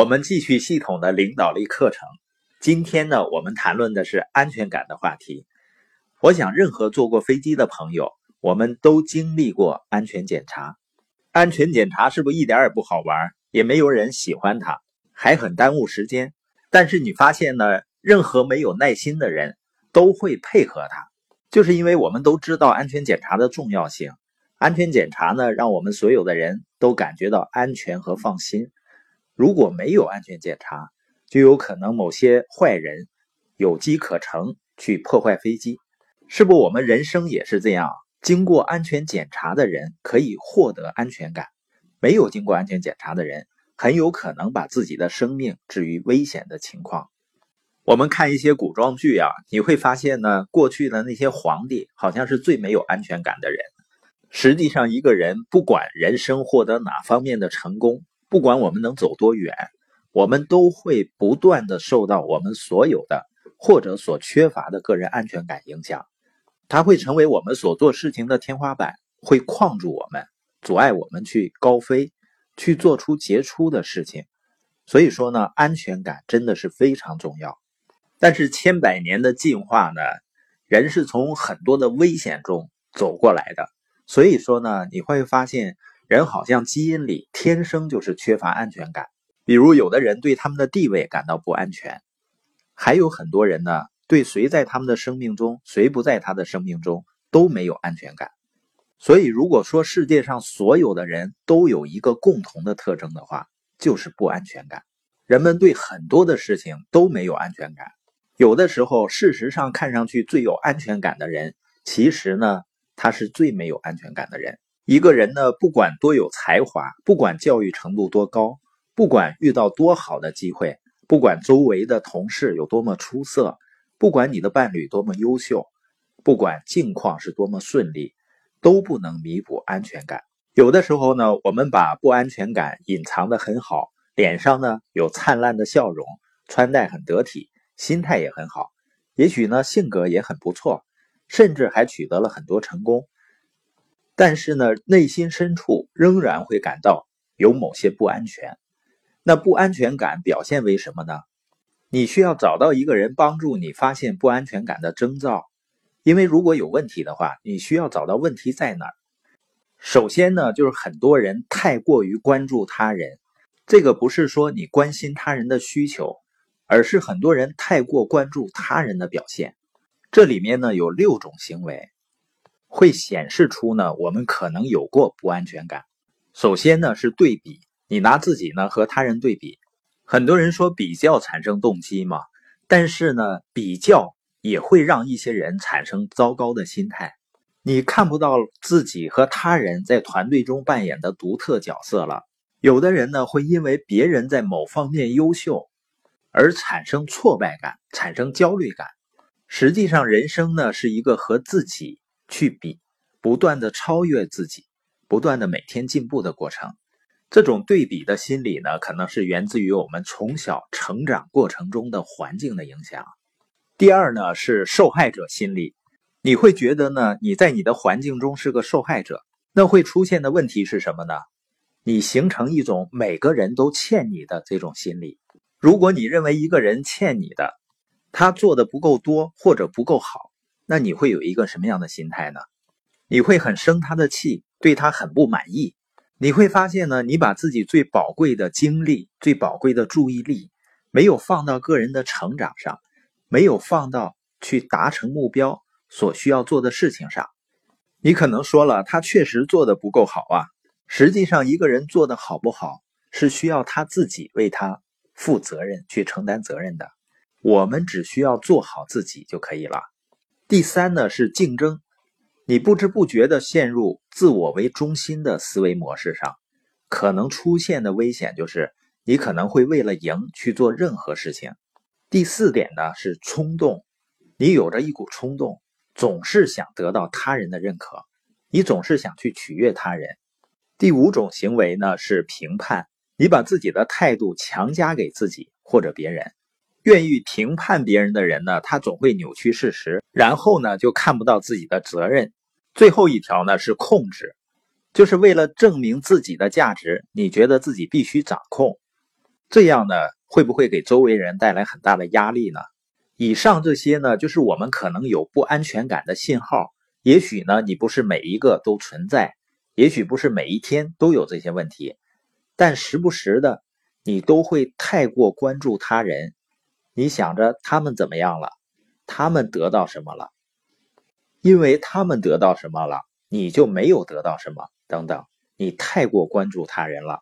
我们继续系统的领导力课程。今天呢，我们谈论的是安全感的话题。我想，任何坐过飞机的朋友，我们都经历过安全检查。安全检查是不是一点也不好玩？也没有人喜欢它，还很耽误时间。但是你发现呢，任何没有耐心的人都会配合它，就是因为我们都知道安全检查的重要性。安全检查呢，让我们所有的人都感觉到安全和放心。如果没有安全检查，就有可能某些坏人有机可乘去破坏飞机。是不？我们人生也是这样，经过安全检查的人可以获得安全感，没有经过安全检查的人很有可能把自己的生命置于危险的情况。我们看一些古装剧啊，你会发现呢，过去的那些皇帝好像是最没有安全感的人。实际上，一个人不管人生获得哪方面的成功，不管我们能走多远，我们都会不断的受到我们所有的或者所缺乏的个人安全感影响。它会成为我们所做事情的天花板，会框住我们，阻碍我们去高飞，去做出杰出的事情。所以说呢，安全感真的是非常重要。但是千百年的进化呢，人是从很多的危险中走过来的。所以说呢，你会发现人好像基因里天生就是缺乏安全感。比如有的人对他们的地位感到不安全，还有很多人呢，对谁在他们的生命中，谁不在他的生命中都没有安全感。所以如果说世界上所有的人都有一个共同的特征的话，就是不安全感。人们对很多的事情都没有安全感。有的时候，事实上看上去最有安全感的人，其实呢。他是最没有安全感的人。一个人呢，不管多有才华，不管教育程度多高，不管遇到多好的机会，不管周围的同事有多么出色，不管你的伴侣多么优秀，不管境况是多么顺利，都不能弥补安全感。有的时候呢，我们把不安全感隐藏的很好，脸上呢有灿烂的笑容，穿戴很得体，心态也很好，也许呢性格也很不错。甚至还取得了很多成功，但是呢，内心深处仍然会感到有某些不安全。那不安全感表现为什么呢？你需要找到一个人帮助你发现不安全感的征兆，因为如果有问题的话，你需要找到问题在哪儿。首先呢，就是很多人太过于关注他人，这个不是说你关心他人的需求，而是很多人太过关注他人的表现。这里面呢有六种行为，会显示出呢我们可能有过不安全感。首先呢是对比，你拿自己呢和他人对比。很多人说比较产生动机嘛，但是呢比较也会让一些人产生糟糕的心态。你看不到自己和他人在团队中扮演的独特角色了。有的人呢会因为别人在某方面优秀而产生挫败感，产生焦虑感。实际上，人生呢是一个和自己去比，不断的超越自己，不断的每天进步的过程。这种对比的心理呢，可能是源自于我们从小成长过程中的环境的影响。第二呢是受害者心理，你会觉得呢你在你的环境中是个受害者，那会出现的问题是什么呢？你形成一种每个人都欠你的这种心理。如果你认为一个人欠你的，他做的不够多或者不够好，那你会有一个什么样的心态呢？你会很生他的气，对他很不满意。你会发现呢，你把自己最宝贵的精力、最宝贵的注意力，没有放到个人的成长上，没有放到去达成目标所需要做的事情上。你可能说了，他确实做的不够好啊。实际上，一个人做的好不好，是需要他自己为他负责任、去承担责任的。我们只需要做好自己就可以了。第三呢是竞争，你不知不觉的陷入自我为中心的思维模式上，可能出现的危险就是你可能会为了赢去做任何事情。第四点呢是冲动，你有着一股冲动，总是想得到他人的认可，你总是想去取悦他人。第五种行为呢是评判，你把自己的态度强加给自己或者别人。愿意评判别人的人呢，他总会扭曲事实，然后呢就看不到自己的责任。最后一条呢是控制，就是为了证明自己的价值，你觉得自己必须掌控。这样呢，会不会给周围人带来很大的压力呢？以上这些呢，就是我们可能有不安全感的信号。也许呢，你不是每一个都存在，也许不是每一天都有这些问题，但时不时的，你都会太过关注他人，你想着他们怎么样了，他们得到什么了，因为他们得到什么了，你就没有得到什么，等等，你太过关注他人了。